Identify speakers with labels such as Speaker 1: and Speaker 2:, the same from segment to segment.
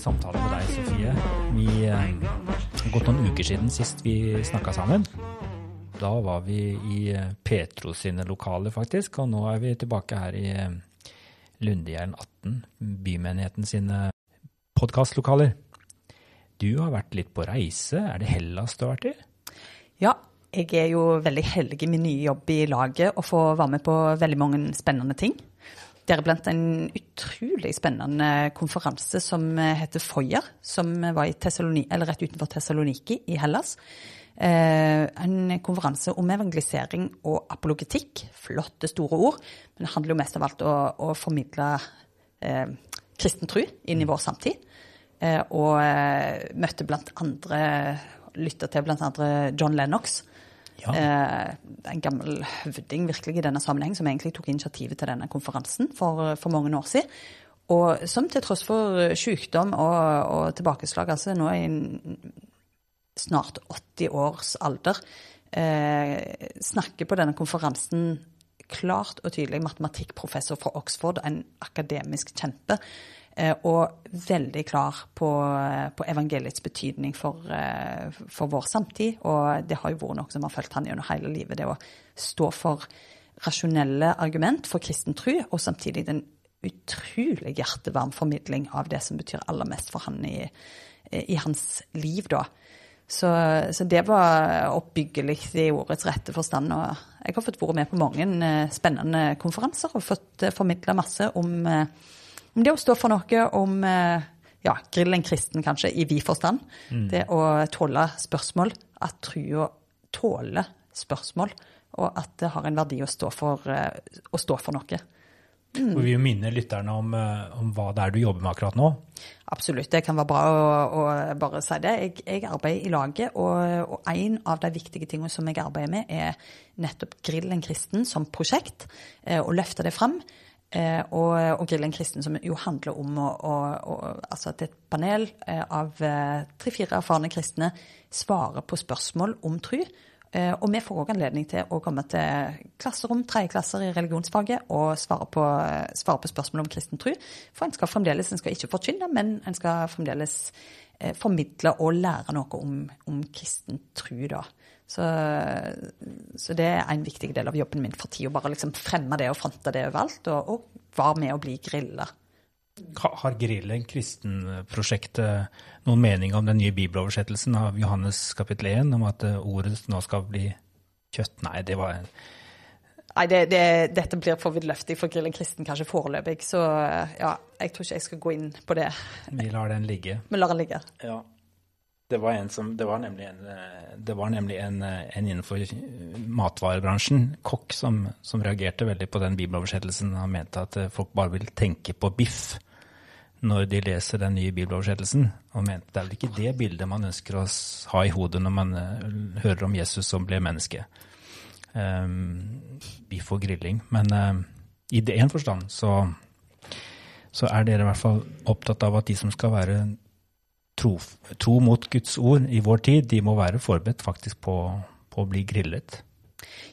Speaker 1: samtale med deg, Sofie. Vi eh, har gått noen uker siden sist vi snakka sammen. Da var vi i eh, Petro sine lokaler, faktisk, og nå er vi tilbake her i Lundegjern Lundejern 18, bymenigheten sine podkastlokaler. Du har vært litt på reise. Er det Hellas du har vært i?
Speaker 2: Ja, jeg er jo veldig heldig i min nye jobb i laget og får være med på veldig mange spennende ting. Deriblant en utrolig spennende konferanse som heter Foyer, som var rett utenfor Tessaloniki i Hellas. Eh, en konferanse om evangelisering og apologetikk. Flotte, store ord. Men det handler jo mest av alt om å, å formidle eh, kristen tro inn i vår samtid. Eh, og eh, møtte blant andre Lytta til blant andre John Lennox. Ja. Eh, en gammel høvding virkelig i denne sammenheng, som egentlig tok initiativet til denne konferansen for, for mange år siden. Og som til tross for sykdom og, og tilbakeslag, altså nå i snart 80 års alder, eh, snakker på denne konferansen klart og tydelig matematikkprofessor fra Oxford, en akademisk kjempe. Eh, og veldig klar på, på evangeliets betydning for, eh, for, vår samtid. Og det har jo vært noe som har fulgt han gjennom hele livet. Det å stå for rasjonelle argument for kristen tro, og samtidig den utrolig hjertevarm formidling av det som betyr aller mest for han i, i hans liv, da. Så, så, det var oppbyggelig i ordets rette forstand. Og jeg har fått være med på mange eh, spennende konferanser og fått formidla masse om om det å stå for noe, om eh, ja, grill en kristen, kanskje, i vid forstand. Mm. Det å tåle spørsmål. At trua tåler spørsmål, og at det har en verdi å stå for, eh, å stå for noe.
Speaker 1: Mm. Og vi minne lytterne om, eh, om, hva det er du jobber med akkurat nå.
Speaker 2: Absolutt, det kan være bra å, å bare si det. Jeg, jeg, arbeider i laget, og, og en av de viktige tingene som jeg arbeider med, er nettopp Grill en kristen som prosjekt. og løfte det fram. Eh, og, og Grill en kristen, som jo handler om å, å, å, altså at et panel eh, av eh, tre-fire erfarne kristne svarer på spørsmål om tro. Eh, og vi får òg anledning til å komme til klasserom, tredjeklasser i religionsfaget og svare på, svare på, spørsmål om kristen tro. For en skal fremdeles, en skal ikke forkynne, men en skal fremdeles eh, formidle og lære noe om, om kristen tro, da. Så, så, det er en viktig del av jobben min for tida. Bare liksom fremme det og fronte det overalt, og, og være med å bli grilla.
Speaker 1: Har Grillen kristenprosjektet noen mening om den nye bibeloversettelsen av Johannes kapittel 1, om at ordet nå skal bli kjøtt? Nei, det var
Speaker 2: Nei, det, det, dette blir for vidløftig for Grillen kristen kanskje foreløpig, så ja, jeg tror ikke jeg skal gå inn på det.
Speaker 1: Vi lar den ligge.
Speaker 2: Vi lar den ligge.
Speaker 1: Ja. Det var, som, det var, nemlig, en, det var nemlig en, en, innenfor matvarebransjen, kokk, som, som, reagerte veldig på den bibeloversettelsen. Han mente at folk bare vil tenke på biff når de leser den nye bibeloversettelsen. Og mente det er vel ikke det bildet man ønsker å ha i hodet når man eh, hører om Jesus som ble menneske. Um, biff og grilling. Men uh, i det én forstand så, så er dere i hvert fall opptatt av at de som skal være tro, tro, mot Guds ord i vår tid, de må være forberedt faktisk på, på, å bli grillet.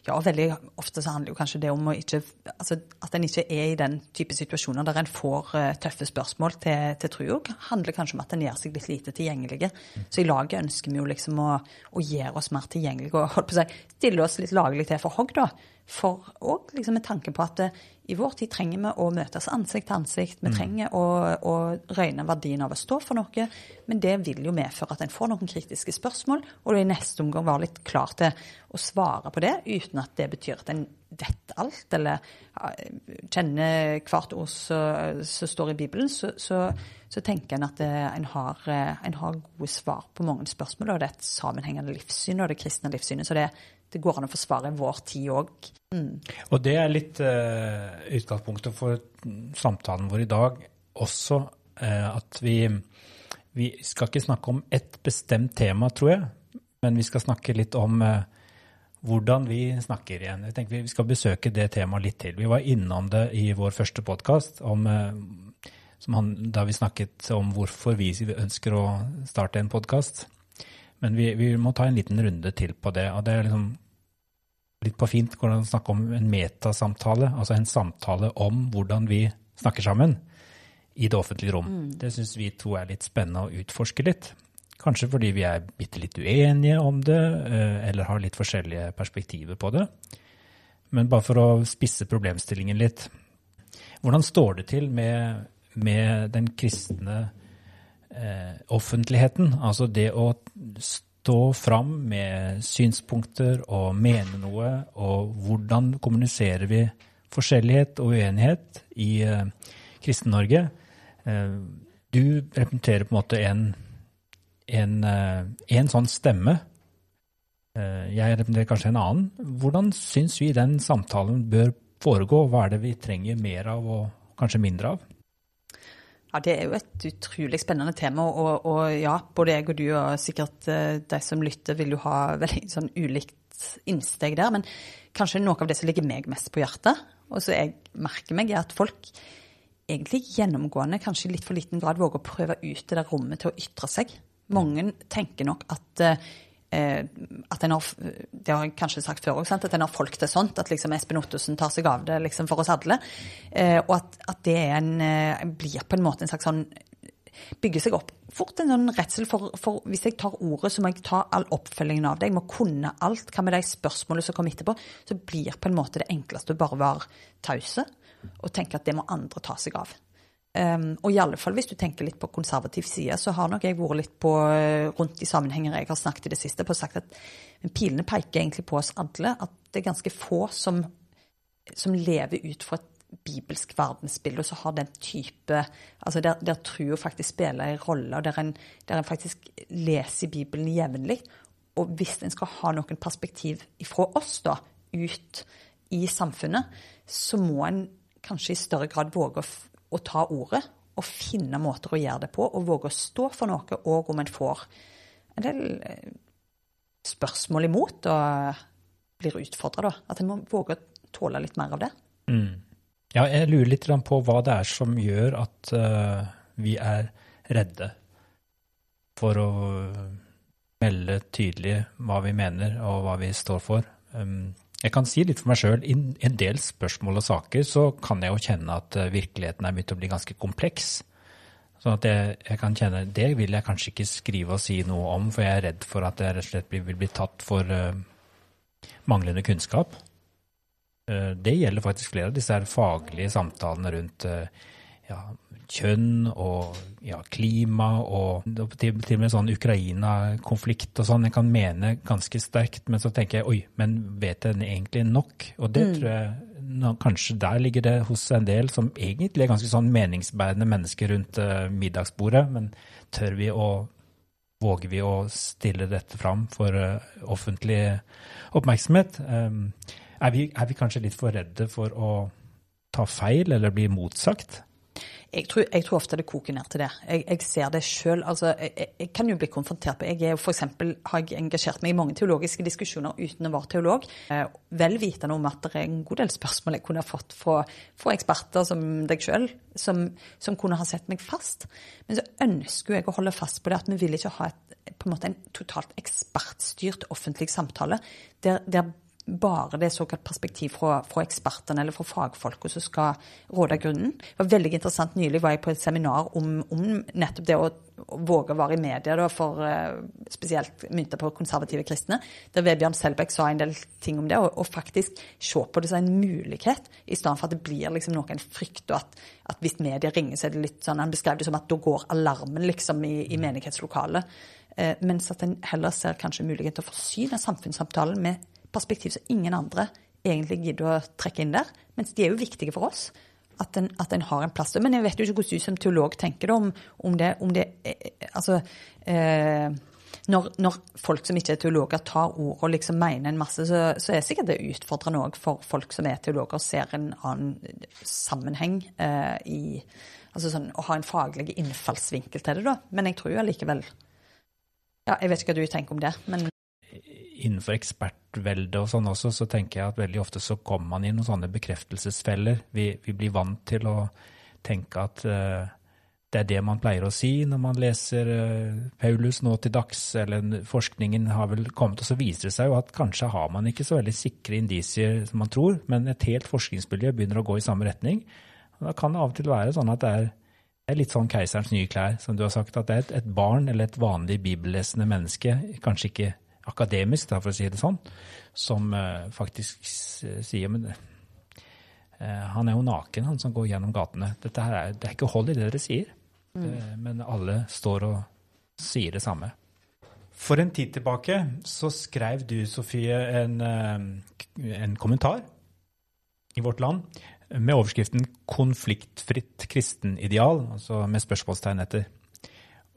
Speaker 2: Ja, veldig ofte så handler jo kanskje det om ikke, altså, at en ikke er i den type situasjoner der en får uh, tøffe spørsmål til, til tro. handler kanskje om at en gjør seg litt lite tilgjengelige. Så i laget ønsker vi jo liksom å, å gjøre oss mer tilgjengelige og holdt på å si, stille oss litt laglig til for hogg, da. For òg liksom med tanke på at uh, i vår tid trenger vi å møtes ansikt til ansikt. Vi mm. trenger å, å røyne verdien av å stå for noe. Men det vil jo medføre at en får noen kritiske spørsmål, og det i neste omgang være litt klar til å svare på det, uten at det betyr at en vet alt, eller kjenner hvert ord som står i Bibelen. Så, så, så tenker en at eh, en, har, eh, en, har, gode svar på mange spørsmål, og det er et sammenhengende livssyn og det kristne livssynet. så det det går an å forsvare vår tid òg.
Speaker 1: Mm. Og det er litt uh, utgangspunktet for samtalen vår i dag også, uh, at vi, vi skal ikke snakke om ett bestemt tema, tror jeg, men vi skal snakke litt om uh, hvordan vi snakker igjen. Jeg tenker Vi skal besøke det temaet litt til. Vi var innom det i vår første podkast, da vi snakket om hvorfor vi ønsker å starte en podkast. Men vi, vi, må ta en liten runde til på det. og det er liksom litt på fint hvordan å snakke om en metasamtale, altså en samtale om hvordan vi snakker sammen. i det offentlige rom. Mm. Det syns vi to er litt spennende å utforske litt. Kanskje fordi vi er bitte litt uenige om det, eh, eller har litt forskjellige perspektiver på det. Men bare for å spisse problemstillingen litt. Hvordan står det til med, med den kristne eh, offentligheten? Altså det å stå fram med synspunkter og mene noe, og hvordan kommuniserer vi forskjellighet og uenighet i eh, Kristen-Norge? Eh, du representerer på en måte en, en, eh, en sånn stemme. Eh, jeg representerer kanskje en annen. Hvordan syns vi den samtalen bør foregå? Hva er det vi trenger mer av og kanskje mindre av?
Speaker 2: Ja, Det er jo et utrolig spennende tema. Og, og, ja, både jeg og du og sikkert de som lytter, vil jo ha veldig sånn ulikt innsteg der. Men kanskje noe av det som ligger meg mest på hjertet, og så jeg merker meg, er at folk egentlig gjennomgående kanskje i litt for liten grad våger å prøve ut det der rommet til å ytre seg. Mange tenker nok at, eh, at en har Det har jeg kanskje sagt før òg, at en har folk til sånt. At liksom Espen Ottosen tar seg av det liksom for oss alle. Eh, og at, at det en, eh, blir på en måte en slags sånn bygger seg opp fort en sånn redsel for, for, hvis jeg tar ordet, så må jeg ta all oppfølgingen av det. Jeg må kunne alt. Hva med de spørsmålene som kommer etterpå? Så blir på en måte det enkleste å bare være tause og tenke at det må andre ta seg av. Um, og i alle fall hvis du tenker litt på konservativ side, så har nok jeg vært litt på, eh, rundt i sammenhenger jeg har snakket i det siste, på å sagt at pilene peker egentlig på oss alle. At det er ganske få som, som lever ut fra et bibelsk verdensbilde, og så har den type altså Der, der tro faktisk spiller en rolle, og der en, der en faktisk leser Bibelen jevnlig. Og hvis en skal ha noen perspektiv ifra oss da, ut i samfunnet, så må en kanskje i større grad våge å, å, ta ordet og finne måter å gjøre det på, og våge å stå for noe òg om en får en del eh, spørsmål imot og blir utfordra, da. At en må våge å tåle litt mer av det.
Speaker 1: Mm. Ja, jeg lurer litt på hva det er som gjør at uh, vi er redde for å melde tydelig hva vi mener og hva vi står for. Um, jeg kan si litt for meg sjøl. I en del spørsmål og saker så kan jeg jo kjenne at eh, virkeligheten er begynt å bli ganske kompleks. Sånn at jeg, jeg, kan kjenne Det vil jeg kanskje ikke skrive og si noe om, for jeg er redd for at jeg rett og slett vil bli tatt for uh, manglende kunnskap. Uh, det gjelder faktisk flere av disse faglige samtalene rundt uh, ja, kjønn og ja, klima og til, til og med sånn Ukraina-konflikt og sånn. Jeg kan mene ganske sterkt, men så tenker jeg oi, men vet jeg egentlig nok? Og det mm. tror jeg kanskje der ligger det hos en del som egentlig er ganske sånn meningsbærende mennesker rundt uh, middagsbordet, men tør vi å Våger vi å stille dette fram for uh, offentlig oppmerksomhet? Um, er, vi, er vi kanskje litt for redde for å ta feil eller bli motsagt?
Speaker 2: Jeg tror, jeg tror, ofte det koker ned til det. Jeg, jeg ser det sjøl. Altså, jeg, jeg, kan jo bli konfrontert på Jeg er for eksempel, har jeg engasjert meg i mange teologiske diskusjoner uten å være teolog. Eh, vel vitende om at det er en god del spørsmål jeg kunne ha fått fra, fra eksperter som deg sjøl, som, som, kunne ha sett meg fast. Men så ønsker jeg å holde fast på det at vi vil ikke ha et, på en måte en totalt ekspertstyrt offentlig samtale der, der bare det såkalt perspektiv fra, fra ekspertene eller fra fagfolka som skal råde grunnen. Det var veldig interessant. Nylig var jeg på et seminar om, om nettopp det å, våge å være i media, da, for uh, spesielt mynter på konservative kristne. Der Vebjørn Selbekk sa en del ting om det, og, og faktisk se på det som en mulighet, i stedet for at det blir liksom noe en frykter at, at hvis media ringer, så er det litt sånn Han beskrev det som at da går alarmen liksom i, i menighetslokalet. Uh, mens at en heller ser kanskje mulighet til å forsyne samfunnssamtalen med perspektiv som ingen andre egentlig gidder å trekke inn der. Mens de er jo viktige for oss. At en, at en har en plass. Men jeg vet jo ikke hvordan du som teolog tenker om, om, det, om det Altså eh, når, når, folk som ikke er teologer, tar ord og liksom mener en masse, så, så er sikkert det utfordrende òg for folk som er teologer, og ser en annen sammenheng eh, i Altså sånn å ha en faglig innfallsvinkel til det, da. Men jeg tror jo allikevel Ja, jeg vet ikke hva du tenker om det, men
Speaker 1: innenfor ekspertvelde og sånn også, så tenker jeg at veldig ofte så kommer man i noen sånne bekreftelsesfeller. Vi, vi blir vant til å tenke at uh, det er det man pleier å si når man leser uh, Paulus nå til dags, eller forskningen har vel kommet, og så viser det seg jo at kanskje har man ikke så veldig sikre indisier som man tror, men et helt forskningsmiljø begynner å gå i samme retning. Og da kan det av og til være sånn at det er Det er litt sånn keiserens nye klær, som du har sagt. At det er et, et barn eller et vanlig bibellesende menneske, kanskje ikke akademisk, da, for å si det sånn, som uh, faktisk sier men uh, Han er jo naken, han som går gjennom gatene. Dette her er, det er ikke hold i det dere sier, mm. uh, men alle står og sier det samme. For en tid tilbake så skrev du, Sofie, en, en kommentar i Vårt Land med overskriften 'Konfliktfritt kristenideal', altså med spørsmålstegn etter.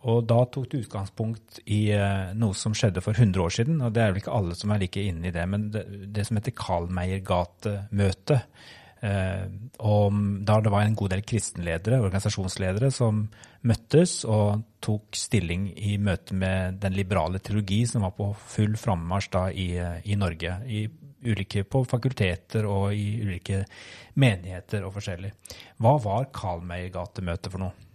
Speaker 1: Og da tok du utgangspunkt i uh, noe som skjedde for 100 år siden, og det er vel ikke alle som er like inne i det, men det, det som heter Karlmeiergate-møtet. Og da det var en god del kristenledere, organisasjonsledere, som møttes og tok stilling i møte med den liberale teologi som var på full frammarsj da i, i Norge. I ulike på fakulteter og i ulike menigheter og forskjellig. Hva var Karlmeiergate-møtet for noe?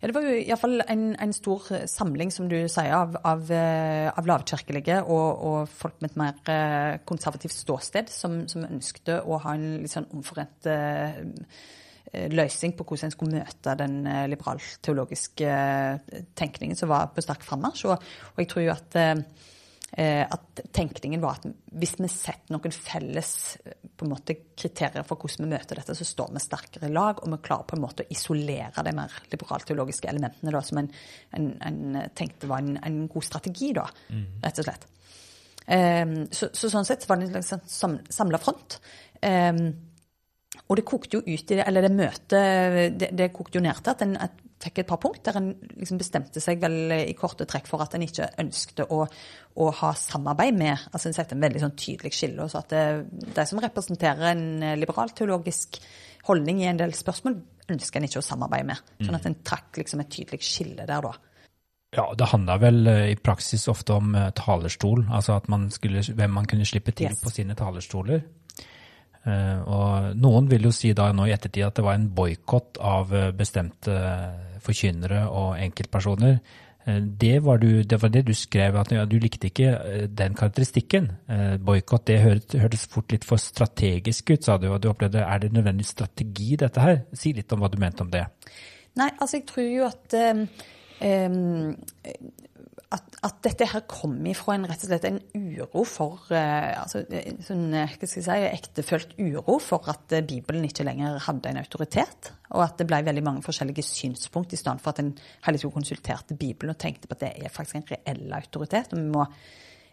Speaker 2: Ja, Det var jo iallfall en, en stor samling, som du sier, av, av, eh, av lavkirkelige og, og, folk med et mer eh, konservativt ståsted, som, som ønskte å ha en litt sånn omforent løsning på hvordan en skulle møte den liberalteologiske tenkningen som var på sterk frammarsj. Og, og, jeg tror jo at Eh, at tenkningen var at hvis vi setter noen felles på en måte, kriterier for hvordan vi møter dette, så står vi sterkere i lag, og vi klarer på en måte å isolere de mer liberalteologiske elementene da, som en, en, en, tenkte var en, en, god strategi, da, mm. rett og slett. Um, så, så, sånn sett var det en slags samla front. Um, og det kokte jo ut i det, eller det møtet det, det kokte jo ned til at en, fikk et par punkt der en liksom bestemte seg vel i korte trekk for at en ikke ønskte å, å ha samarbeid med altså En setter en veldig sånn tydelig skille. og så at det, De som representerer en liberal teologisk holdning i en del spørsmål, ønsker en ikke å samarbeide med. Sånn at en trakk liksom et tydelig skille der, da.
Speaker 1: Ja, det handla vel eh, i praksis ofte om eh, talerstol, altså at man skulle, hvem man kunne slippe til yes. på sine talerstoler. Uh, og noen vil jo si da nå i ettertid at det var en boikott av bestemte forkynnere og enkeltpersoner. Eh, det var, du, det var, det du skrev, at du likte ikke eh, den karakteristikken. Eh, boikott det hørtes fort litt for strategisk ut, sa du. og du opplevde, Er det nødvendig strategi, dette her? Si litt om hva du mente om det.
Speaker 2: Nei, altså jeg tror jo at um, at, at, dette her kommer fra en, rett og slett en uro for uh, altså, sånn, hva skal jeg si, ektefølt uro for at uh, Bibelen ikke lenger hadde en autoritet. Og at det ble veldig mange forskjellige synspunkt, i stedet for at en heller ikke konsulterte Bibelen og tenkte på at det er faktisk en reell autoritet. og vi må,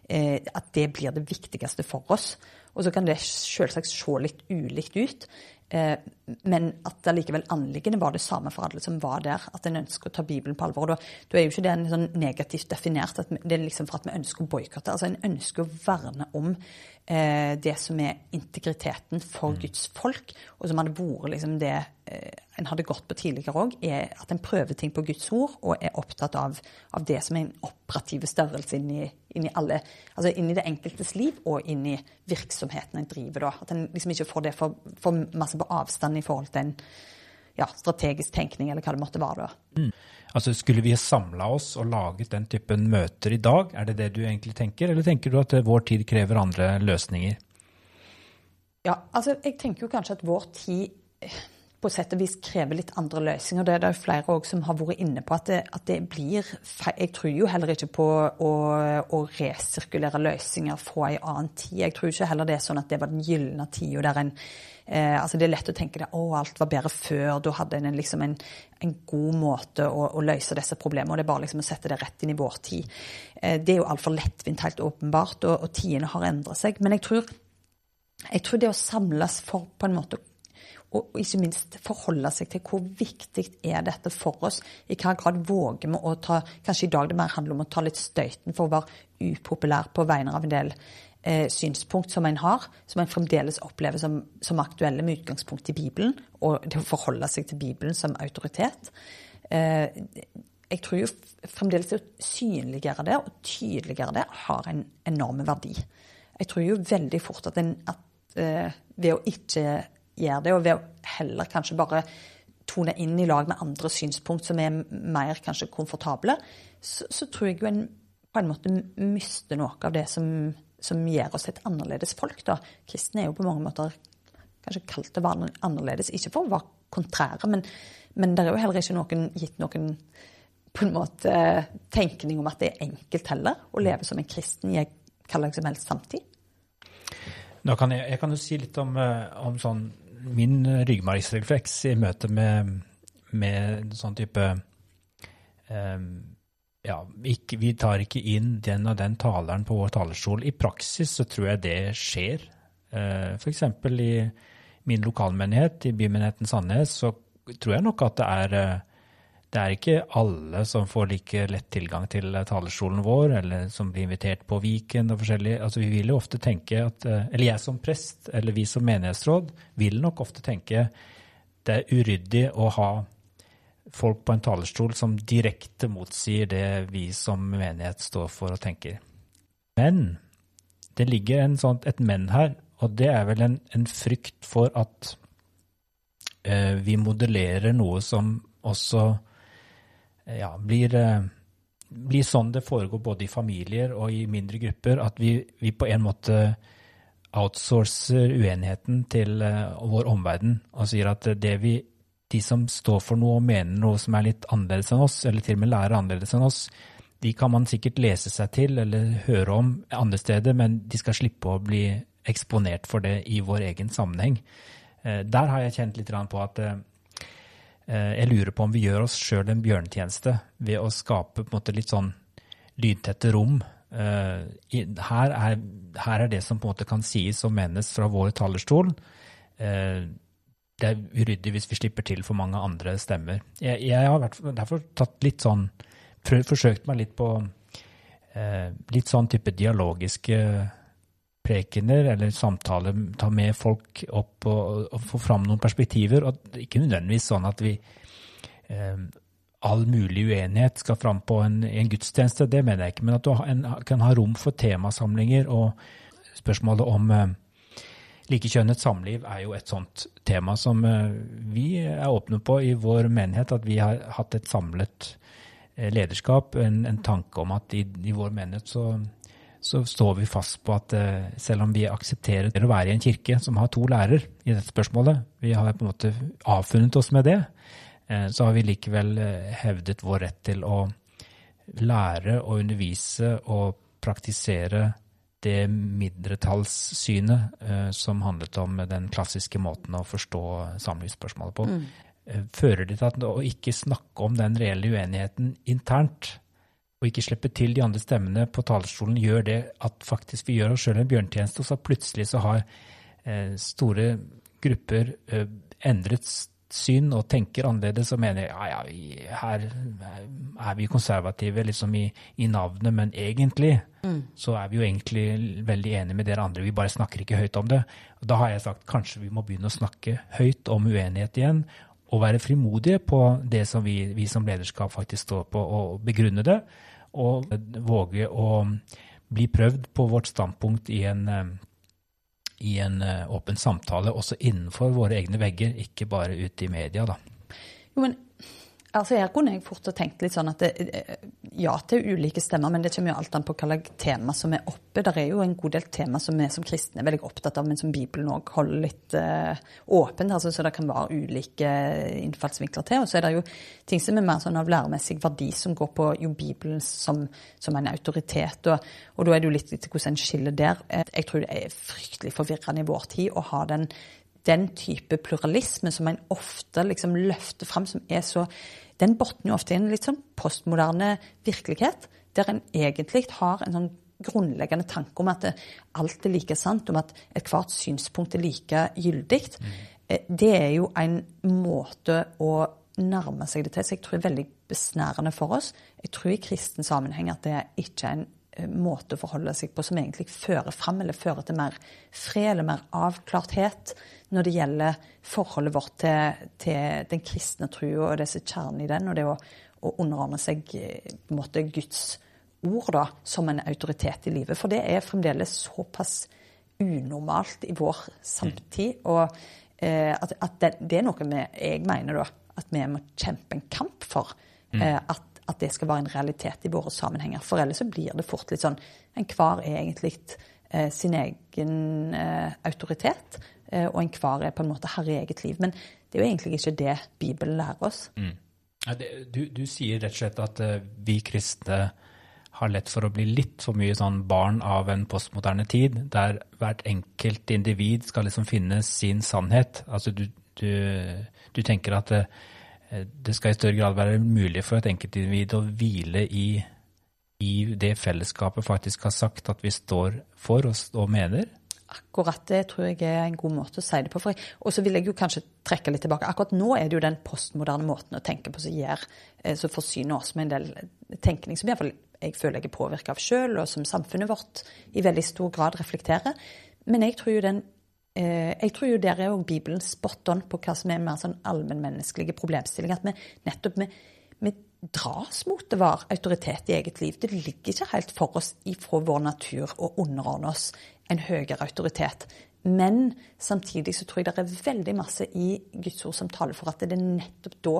Speaker 2: eh, At det blir det viktigste for oss. Og så kan det selvsagt se litt ulikt ut. Eh, men at allikevel anliggende var det samme for alle som var der. At en ønsker å ta Bibelen på alvor. Da, da er jo ikke det en sånn negativt definert. Det er liksom for at vi ønsker å boikotte. Altså en ønsker å verne om eh, det som er integriteten for mm. Guds folk, og som hadde vært liksom det eh, en hadde gått på tidligere òg, er at en prøver ting på Guds ord og er opptatt av, av det som er en operativ størrelse inni, inni alle, altså inni det enkeltes liv og inni virksomheten en driver. Da. At en liksom ikke får det for, for masse på avstand i forhold til en ja, strategisk tenkning, eller hva det måtte være. da. Mm.
Speaker 1: Altså, Skulle vi ha samla oss og laget den typen møter i dag, er det det du egentlig tenker, eller tenker du at vår tid krever andre løsninger?
Speaker 2: Ja, altså jeg tenker jo kanskje at vår tid på sett og vis krever litt andre løsninger. Det er det flere som har vært inne på at det, at det blir Jeg tror jo heller ikke på å, å resirkulere løsninger fra en annen tid. Jeg tror ikke heller det er sånn at det var den gylne tida der en eh, altså Det er lett å tenke at alt var bedre før. Da hadde en liksom en, en god måte å, å, løse disse problemene. og Det er bare liksom å sette det rett inn i vår tid. Eh, det er jo altfor lettvint, helt åpenbart, og, og tidene har endret seg. Men jeg tror, jeg tror det å samles for på en måte og ikke minst forholde seg til hvor viktig er dette for oss. I hva grad våger vi å ta Kanskje i dag det mer handler om å ta litt støyten for å være upopulær på vegne av en del eh, synspunkt som en har, som en fremdeles opplever som, som, aktuelle med utgangspunkt i Bibelen, og det å forholde seg til Bibelen som autoritet. Eh, jeg tror jo fremdeles det å synliggjøre det og tydeliggjøre det har en enorm verdi. Jeg tror jo veldig fort at, en, at eh, ved å ikke gjøre det, og ved å heller kanskje bare tone inn i lag med andre synspunkt som er mer kanskje komfortable, så, så tror jeg jo en på en måte mister noe av det som, som gjør oss et annerledes folk. da. Kristne er jo på mange måter kanskje kalt det være annerledes. Ikke for å være kontrære, men, men det er jo heller ikke noen, gitt noen på en måte tenkning om at det er enkelt heller å leve som en kristen i hva som helst samtid.
Speaker 1: Nå kan jeg, jeg kan jo si litt om, eh, om sånn, min ryggmargsrefleks i møte med, med sånn type um, ja, ikke, vi tar ikke inn den og den taleren på vår talerstol. I praksis så tror jeg det skjer. Uh, F.eks. i min lokalmenighet, i bymenigheten Sandnes, så tror jeg nok at det er uh, det er ikke alle som får like lett tilgang til talerstolen vår, eller som blir invitert på Viken og forskjellig. Altså, vi vil jo ofte tenke at eh, Eller jeg som prest, eller vi som menighetsråd, vil nok ofte tenke det er uryddig å ha folk på en talerstol som direkte motsier det vi som menighet står for og tenker. Men det ligger en sånt, et men her, og det er vel en, en frykt for at eh, vi modellerer noe som også ja, blir, eh, blir, sånn det foregår både i familier og i mindre grupper, at vi, vi på en måte outsourcer uenigheten til eh, vår omverden og sier at det vi, de som står for noe og mener noe som er litt annerledes enn oss, eller til og med lærer annerledes enn oss, de kan man sikkert lese seg til eller høre om andre steder, men de skal slippe å bli eksponert for det i vår egen sammenheng. Uh, der har jeg kjent litt på at uh, Eh, jeg lurer på om vi gjør oss sjøl en bjørnetjeneste ved å skape måte litt sånn lydtette rom. Eh, her er, her er det som på en måte kan sies og menes fra vår talerstol. Eh, det er uryddig hvis vi slipper til for mange andre stemmer. Jeg, jeg har derfor tatt litt sånn Forsøkt meg litt på litt sånn type dialogiske prekener eller samtaler, ta med folk opp og, og få fram noen perspektiver. og Ikke nødvendigvis sånn at vi eh, all mulig uenighet skal fram på en, en, gudstjeneste, det mener jeg ikke. Men at du en, kan ha rom for temasamlinger. Og spørsmålet om eh, likekjønnet samliv er jo et sånt tema som eh, vi er åpne på i vår menighet. At vi har hatt et samlet eh, lederskap, en, en tanke om at i, i vår menighet så så står vi fast på at eh, selv om vi aksepterer å være i en kirke som har to lærer i dette spørsmålet, vi har på en måte avfunnet oss med det, så har vi likevel hevdet vår rett til å lære og undervise og praktisere det mindretallssynet som handlet om den klassiske måten å forstå samlivsspørsmålet på. Mm. Fører det til at å ikke snakke om den reelle uenigheten internt, og ikke slippe til de andre stemmene på talerstolen, gjør det at faktisk vi gjør oss sjøl en bjørntjeneste, og så plutselig så har eh, store grupper eh, endret syn og tenker annerledes og mener ja, ja, vi, her er vi konservative liksom i, i navnet, men egentlig mm. så er vi jo egentlig veldig enige med dere andre. Vi bare snakker ikke høyt om det. Og da har jeg sagt kanskje vi må begynne å snakke høyt om uenighet igjen. Og være frimodige på det som vi, vi som lederskap faktisk står på, og begrunne det og våge å bli prøvd på vårt standpunkt i en, eh, i en eh, åpen samtale, også innenfor våre egne vegger, ikke bare ute i media. Da.
Speaker 2: Jo, men Altså Her kunne jeg fort tenkt litt sånn at det, ja til ulike stemmer, men det kommer jo alt an på slags tema som er oppe. Det er jo en god del tema som vi som kristne er veldig opptatt av, men som Bibelen òg holder litt uh, åpent. Altså, så det kan være ulike innfallsvinkler til. Og så er det jo ting som er mer sånn av læremessig verdi, som går på jo Bibelen som, som en autoritet. Og, og, da er det jo litt, etter hvordan en skiller der. Jeg tror det er fryktelig forvirrende i vår tid å ha den den type pluralisme som en ofte liksom løfter fram, som er så Den botner jo ofte i en litt sånn postmoderne virkelighet, der en egentlig har en sånn grunnleggende tanke om at alt er like sant, om at ethvert synspunkt er like gyldig. Mm. Det er jo en måte å nærme seg det til. Så jeg tror det er veldig besnærende for oss. Jeg tror i kristen sammenheng at det ikke er en eh, måte å forholde seg på som egentlig fører fram, eller fører til mer fred eller mer avklarthet når det gjelder forholdet vårt til, til den kristne trua og disse kjernen i den, og det å, å underordne seg eh, på en måte Guds ord da, som en autoritet i livet. For det er fremdeles såpass unormalt i vår samtid. Mm. Og eh, at, at det, det, er noe vi, jeg mener da, at vi må kjempe en kamp for. Mm. Eh, at, at, det skal være en realitet i våre sammenhenger. For ellers så blir det fort litt sånn Enhver er egentlig eh, sin egen eh, autoritet. Eh, og enhver er på en måte herre i eget liv. Men det er jo egentlig ikke det Bibelen lærer oss.
Speaker 1: Mm. Du, du, sier rett og slett at uh, vi kristne har lett for å bli litt for mye sånn barn av en postmoderne tid, der hvert enkelt individ skal liksom finne sin sannhet. Altså du, du, du tenker at det, det skal i større grad være mulig for et enkeltindivid å hvile i i det fellesskapet faktisk har sagt at vi står for og, og mener?
Speaker 2: Akkurat det tror jeg er en god måte å si det på. Og så vil jeg jo kanskje trekke litt tilbake. Akkurat nå er det jo den postmoderne måten å tenke på som gjør, eh, som forsyner oss med en del tenkning som iallfall jeg føler jeg er påvirka av sjøl, og som samfunnet vårt i veldig stor grad reflekterer. Men jeg tror jo den eh, jeg tror jo der er jo Bibelen spot on på hva som er mer sånn allmennmenneskelige problemstillinger. At vi nettopp med, med dras mot det var autoritet i eget liv. Det ligger ikke helt for oss ifra vår natur å underordne oss en høyere autoritet. Men samtidig så tror jeg det er veldig masse i Guds ord som taler for at det er nettopp da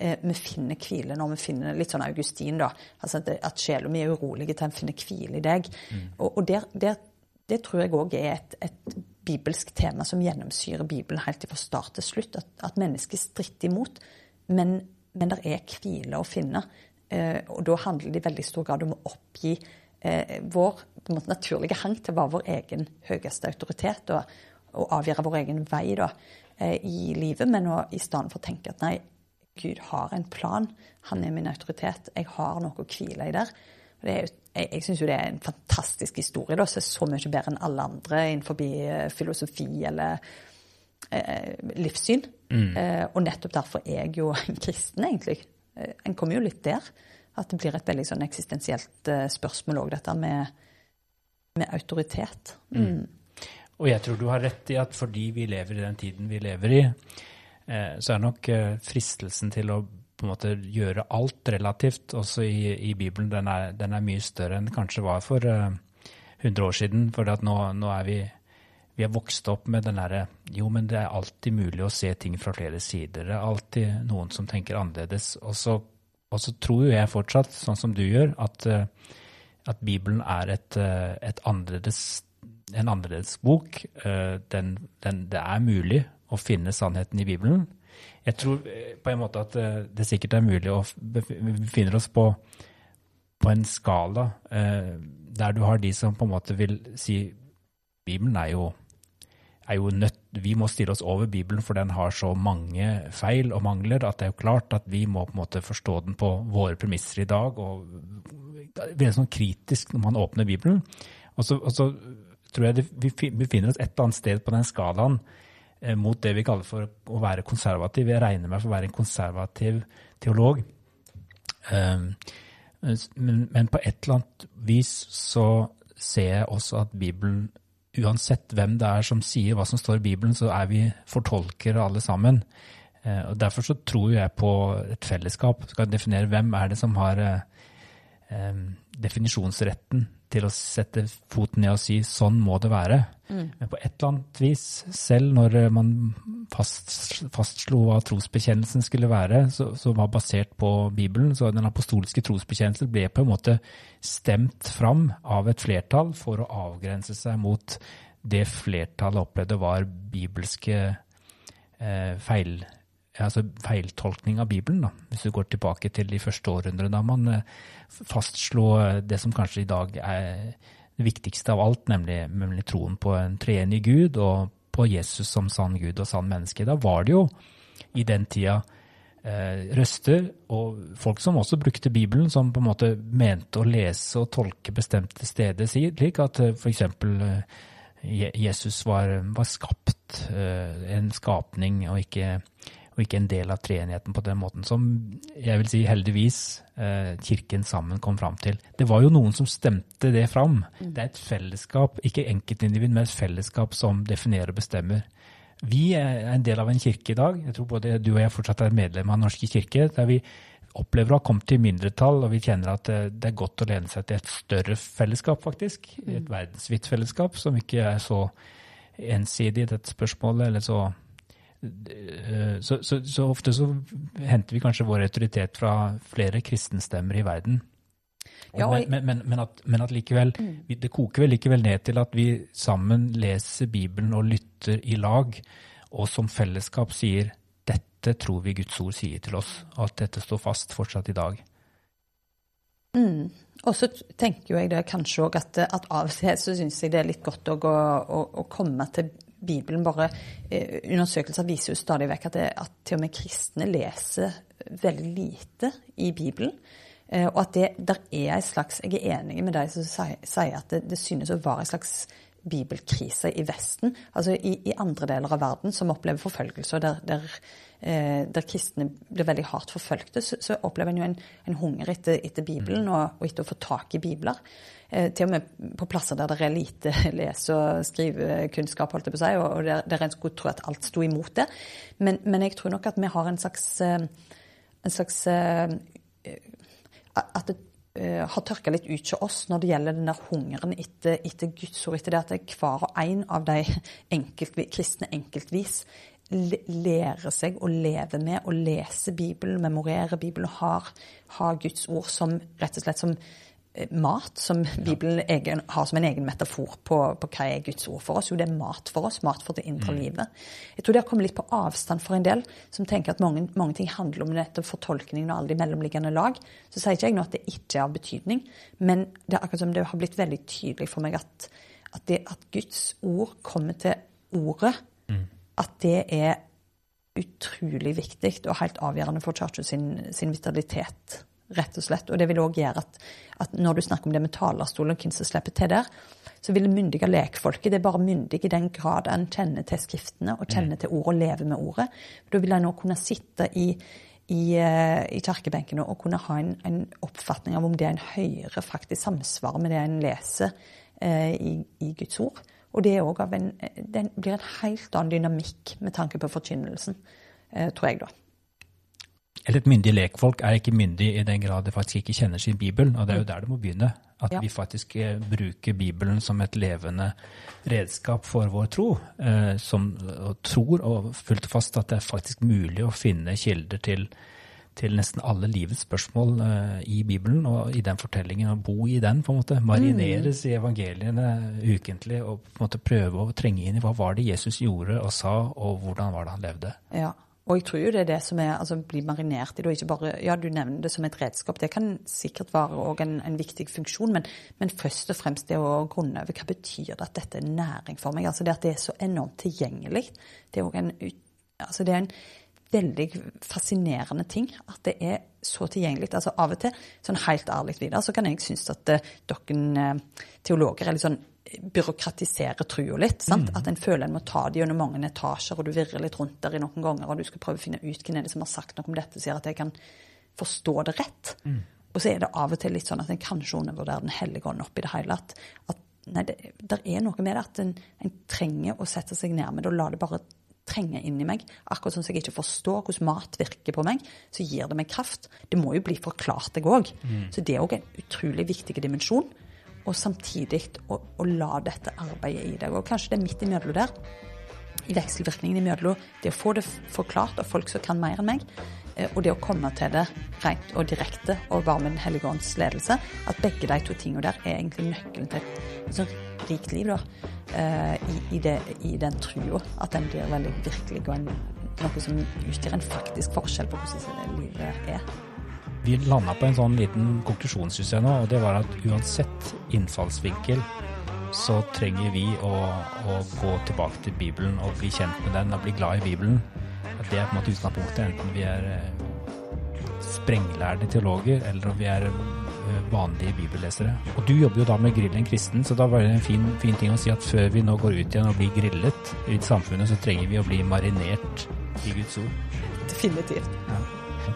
Speaker 2: eh, vi finner hvile, når vi finner litt sånn Augustin, da. Altså at, at sjela mi er urolig til en finner hvile i deg. Mm. Og, og der, der, det tror jeg òg er et, et, bibelsk tema som gjennomsyrer Bibelen helt fra start til slutt. At, at mennesket stritter imot. Men men det er hvile å finne. Eh, og da handler det i veldig stor grad om å oppgi eh, vår måte, naturlige hang til være vår egen høyeste autoritet og, og avgjøre vår egen vei da, eh, i livet, men å, i stedet for å tenke at nei, Gud har en plan, han er min autoritet, jeg har noe å hvile i der. Er, jeg jeg syns jo det er en fantastisk historie, da, som er så mye bedre enn alle andre innenfor filosofi eller eh, livssyn. Mm. Eh, og nettopp derfor er jeg jo en kristen, egentlig. Eh, en kommer jo litt der. At det blir et veldig sånn eksistensielt eh, spørsmål òg, dette med, med autoritet. Mm.
Speaker 1: Mm. Og jeg tror du har rett i at fordi vi lever i den tiden vi lever i, eh, så er nok eh, fristelsen til å på en måte gjøre alt relativt, også i, i Bibelen, den er, den er, mye større enn kanskje var for 100 år siden. For nå, nå er vi vi har vokst opp med den derre Jo, men det er alltid mulig å se ting fra flere sider. Det er alltid noen som tenker annerledes. Og så, og så tror jo jeg fortsatt, sånn som du gjør, at, eh, at Bibelen er et, eh, et annerledes, en annerledes bok. Eh, den, den, det er mulig å finne sannheten i Bibelen. Jeg tror på en måte at det sikkert er mulig å Vi befinner oss på, på en skala der du har de som på en måte vil si Bibelen er jo er jo nødt, Vi må stille oss over Bibelen, for den har så mange feil og mangler at det er jo klart at vi må på en måte forstå den på våre premisser i dag. og er sånn kritisk når man åpner Bibelen. Og så, og så tror jeg det, vi befinner oss et eller annet sted på den skalaen eh, mot det vi kaller for å være konservativ. Jeg regner meg for å være en konservativ teolog. Um, men, men på et eller annet vis så ser jeg også at Bibelen uansett hvem det er som sier hva som står i Bibelen, så er vi fortolkere alle sammen. Eh, og Derfor så tror jeg på et fellesskap. Skal definere hvem er det som har eh, definisjonsretten til å sette foten ned og si sånn må det være. Mm. Men på et eller annet vis, selv når man fast, fastslo hva trosbekjennelsen skulle være, som var basert på Bibelen, så den apostoliske trosbekjennelsen ble på en måte stemt fram av et flertall for å avgrense seg mot det flertallet opplevde var bibelske eh, feil altså feiltolkning av Bibelen. Da. Hvis du går tilbake til de første århundrene, da man eh, fastslo eh, det som kanskje i dag er det viktigste av alt, nemlig, nemlig troen på en treenig Gud og på Jesus som sann Gud og sann menneske. Da var det jo i den tida eh, røster og folk som også brukte Bibelen, som på en måte mente å lese og tolke bestemte steder slik at f.eks. Jesus var, var skapt, en skapning, og ikke og ikke en del av treenigheten på den måten som jeg vil si heldigvis eh, Kirken sammen kom fram til. Det var jo noen som stemte det fram. Mm. Det er et fellesskap, ikke enkeltindivid, men et fellesskap som definerer og bestemmer. Vi er en del av en kirke i dag. Jeg tror både du og jeg fortsatt er medlem av Den norske kirke. der vi opplever å ha kommet til mindretall, og vi kjenner at eh, det er godt å lene seg til et større fellesskap, faktisk. Et mm. verdensvidt fellesskap som ikke er så ensidig i dette spørsmålet, eller så så, så, så, ofte så henter vi kanskje vår autoritet fra flere kristenstemmer i verden. Ja, og, men, men, men, at, men, at, likevel, mm. det koker vel likevel ned til at vi sammen leser Bibelen og lytter i lag, og som fellesskap sier dette tror vi Guds ord sier til oss, og at dette står fast fortsatt i dag.
Speaker 2: Mm. Og så tenker jeg det kanskje òg at, at, av og til så syns jeg det er litt godt å, å, å komme til Bibelen. Bare eh, Undersøkelser viser jo stadig vekk at, det, at til og med kristne leser veldig lite i Bibelen. Eh, og at det der er en slags Jeg er enig med deg som sier at det, det synes å være en slags bibelkrise i Vesten. Altså i, i, andre deler av verden som opplever forfølgelse, og der, der, eh, der kristne blir veldig hardt forfølgte, så, så opplever en jo en, en hunger etter, etter Bibelen mm. og, og, etter å få tak i bibler. Eh, til og med på plasser der det er lite lese- og skrivekunnskap, holdt jeg på å si, og der, der en skulle tro at alt sto imot det. Men, men, jeg tror nok at vi har en slags, eh, en slags eh, at det uh, har tørka litt ut hos oss når det gjelder den der hungeren etter, etter Guds ord, etter det at hver og en av de enkelt, kristne enkeltvis lærer seg å leve med å lese Bibelen, memorere Bibelen og har Guds ord som rett og slett som Eh, mat, som Bibelen egen, har som en egen metafor på, på, hva er Guds ord for oss. Jo, det er mat for oss. Mat for det indre mm. livet. Jeg tror det har kommet litt på avstand for en del som tenker at mange, mange ting handler om nettopp fortolkningen og alle de mellomliggende lag. Så sier ikke jeg nå at det ikke er av betydning, men det er akkurat som det har blitt veldig tydelig for meg at, at, det, at Guds ord kommer til ordet, mm. at det er utrolig viktig og helt avgjørende for Churchill sin, sin vitalitet rett og slett. Og det vil òg gjøre at, at, når du snakker om det med talerstolen og hvem som slipper til der, så vil myndige lekfolket det er bare myndig i den grad en kjenner til skriftene og kjenner til ordet og lever med ordet. Da vil en òg kunne sitte i, i, eh, i kirkebenkene og kunne ha en, en, oppfatning av om det en hører, faktisk samsvarer med det en leser eh, i, i, Guds ord. Og det, en, det blir en helt annen dynamikk med tanke på forkynnelsen, eh, tror jeg da.
Speaker 1: Eller et myndig lekfolk er ikke myndig i den grad det faktisk ikke kjenner sin bibel. Og det er jo mm. der det må begynne. At ja. vi faktisk eh, bruker Bibelen som et levende redskap for vår tro. Eh, som og tror og fullt og fast at det er faktisk mulig å finne kilder til, til nesten alle livets spørsmål eh, i Bibelen og i den fortellingen. Og bo i den, på en måte. Marineres mm. i evangeliene ukentlig og på en måte prøve å trenge inn i hva var det Jesus gjorde og sa, og hvordan var det han levde.
Speaker 2: Ja. Og jeg tror jo det er det som er, altså bli marinert i det, og ikke bare Ja, du nevner det som et redskap. Det kan sikkert være òg en, en, viktig funksjon, men, men, først og fremst det å grunne over hva betyr det at dette er næring for meg? Altså det at det er så enormt tilgjengelig. Det er òg en Altså det er en veldig fascinerende ting at det er så tilgjengelig. Altså Av og til, sånn helt ærlig videre, så kan jeg synes at uh, dere uh, teologer er litt sånn byråkratisere trua litt. Mm. At en føler en må ta det gjennom mange etasjer, og du virrer litt rundt der i noen ganger, og du skal prøve å finne ut hvem er det som har sagt noe om dette, sier at jeg kan forstå det rett. Mm. Og så er det av og til litt sånn at en kanskje undervurderer Den hellige ånd oppi det hele. At, at nei, det der er noe med det at en, en, trenger å sette seg ned med det og la det bare trenge inn i meg. Akkurat som jeg ikke forstår hvordan mat virker på meg, så gir det meg kraft. Det må jo bli forklart, jeg òg. Mm. Så det er òg en utrolig viktig dimensjon og samtidig å, å, la dette arbeidet i deg. Og kanskje det er midt imellom der, i vekselvirkningen imellom det å få det forklart av folk som kan mer enn meg, eh, og det å komme til det rent og direkte og være med Den hellige ånds ledelse, at begge de to tingene der er egentlig nøkkelen til et sånt rikt liv, da. Eh, I, i, det, i den trua. At den blir veldig virkelig og noe som utgjør en faktisk forskjell på hvordan livet er
Speaker 1: vi landa på en sånn liten konklusjonssystem nå, og det var at uansett innfallsvinkel så trenger vi å, å, gå tilbake til Bibelen og bli kjent med den og bli glad i Bibelen. Det er på en måte utgangspunktet, enten vi er eh, sprenglærde teologer eller om vi er eh, vanlige bibellesere. Og du jobber jo da med Grillen kristen, så da var det en fin, fin, ting å si at før vi nå går ut igjen og blir grillet i samfunnet, så trenger vi å bli marinert i Guds ord.
Speaker 2: Definitivt. Ja.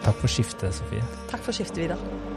Speaker 1: Takk for skiftet, Sofie.
Speaker 2: Takk for skiftet, Vidar.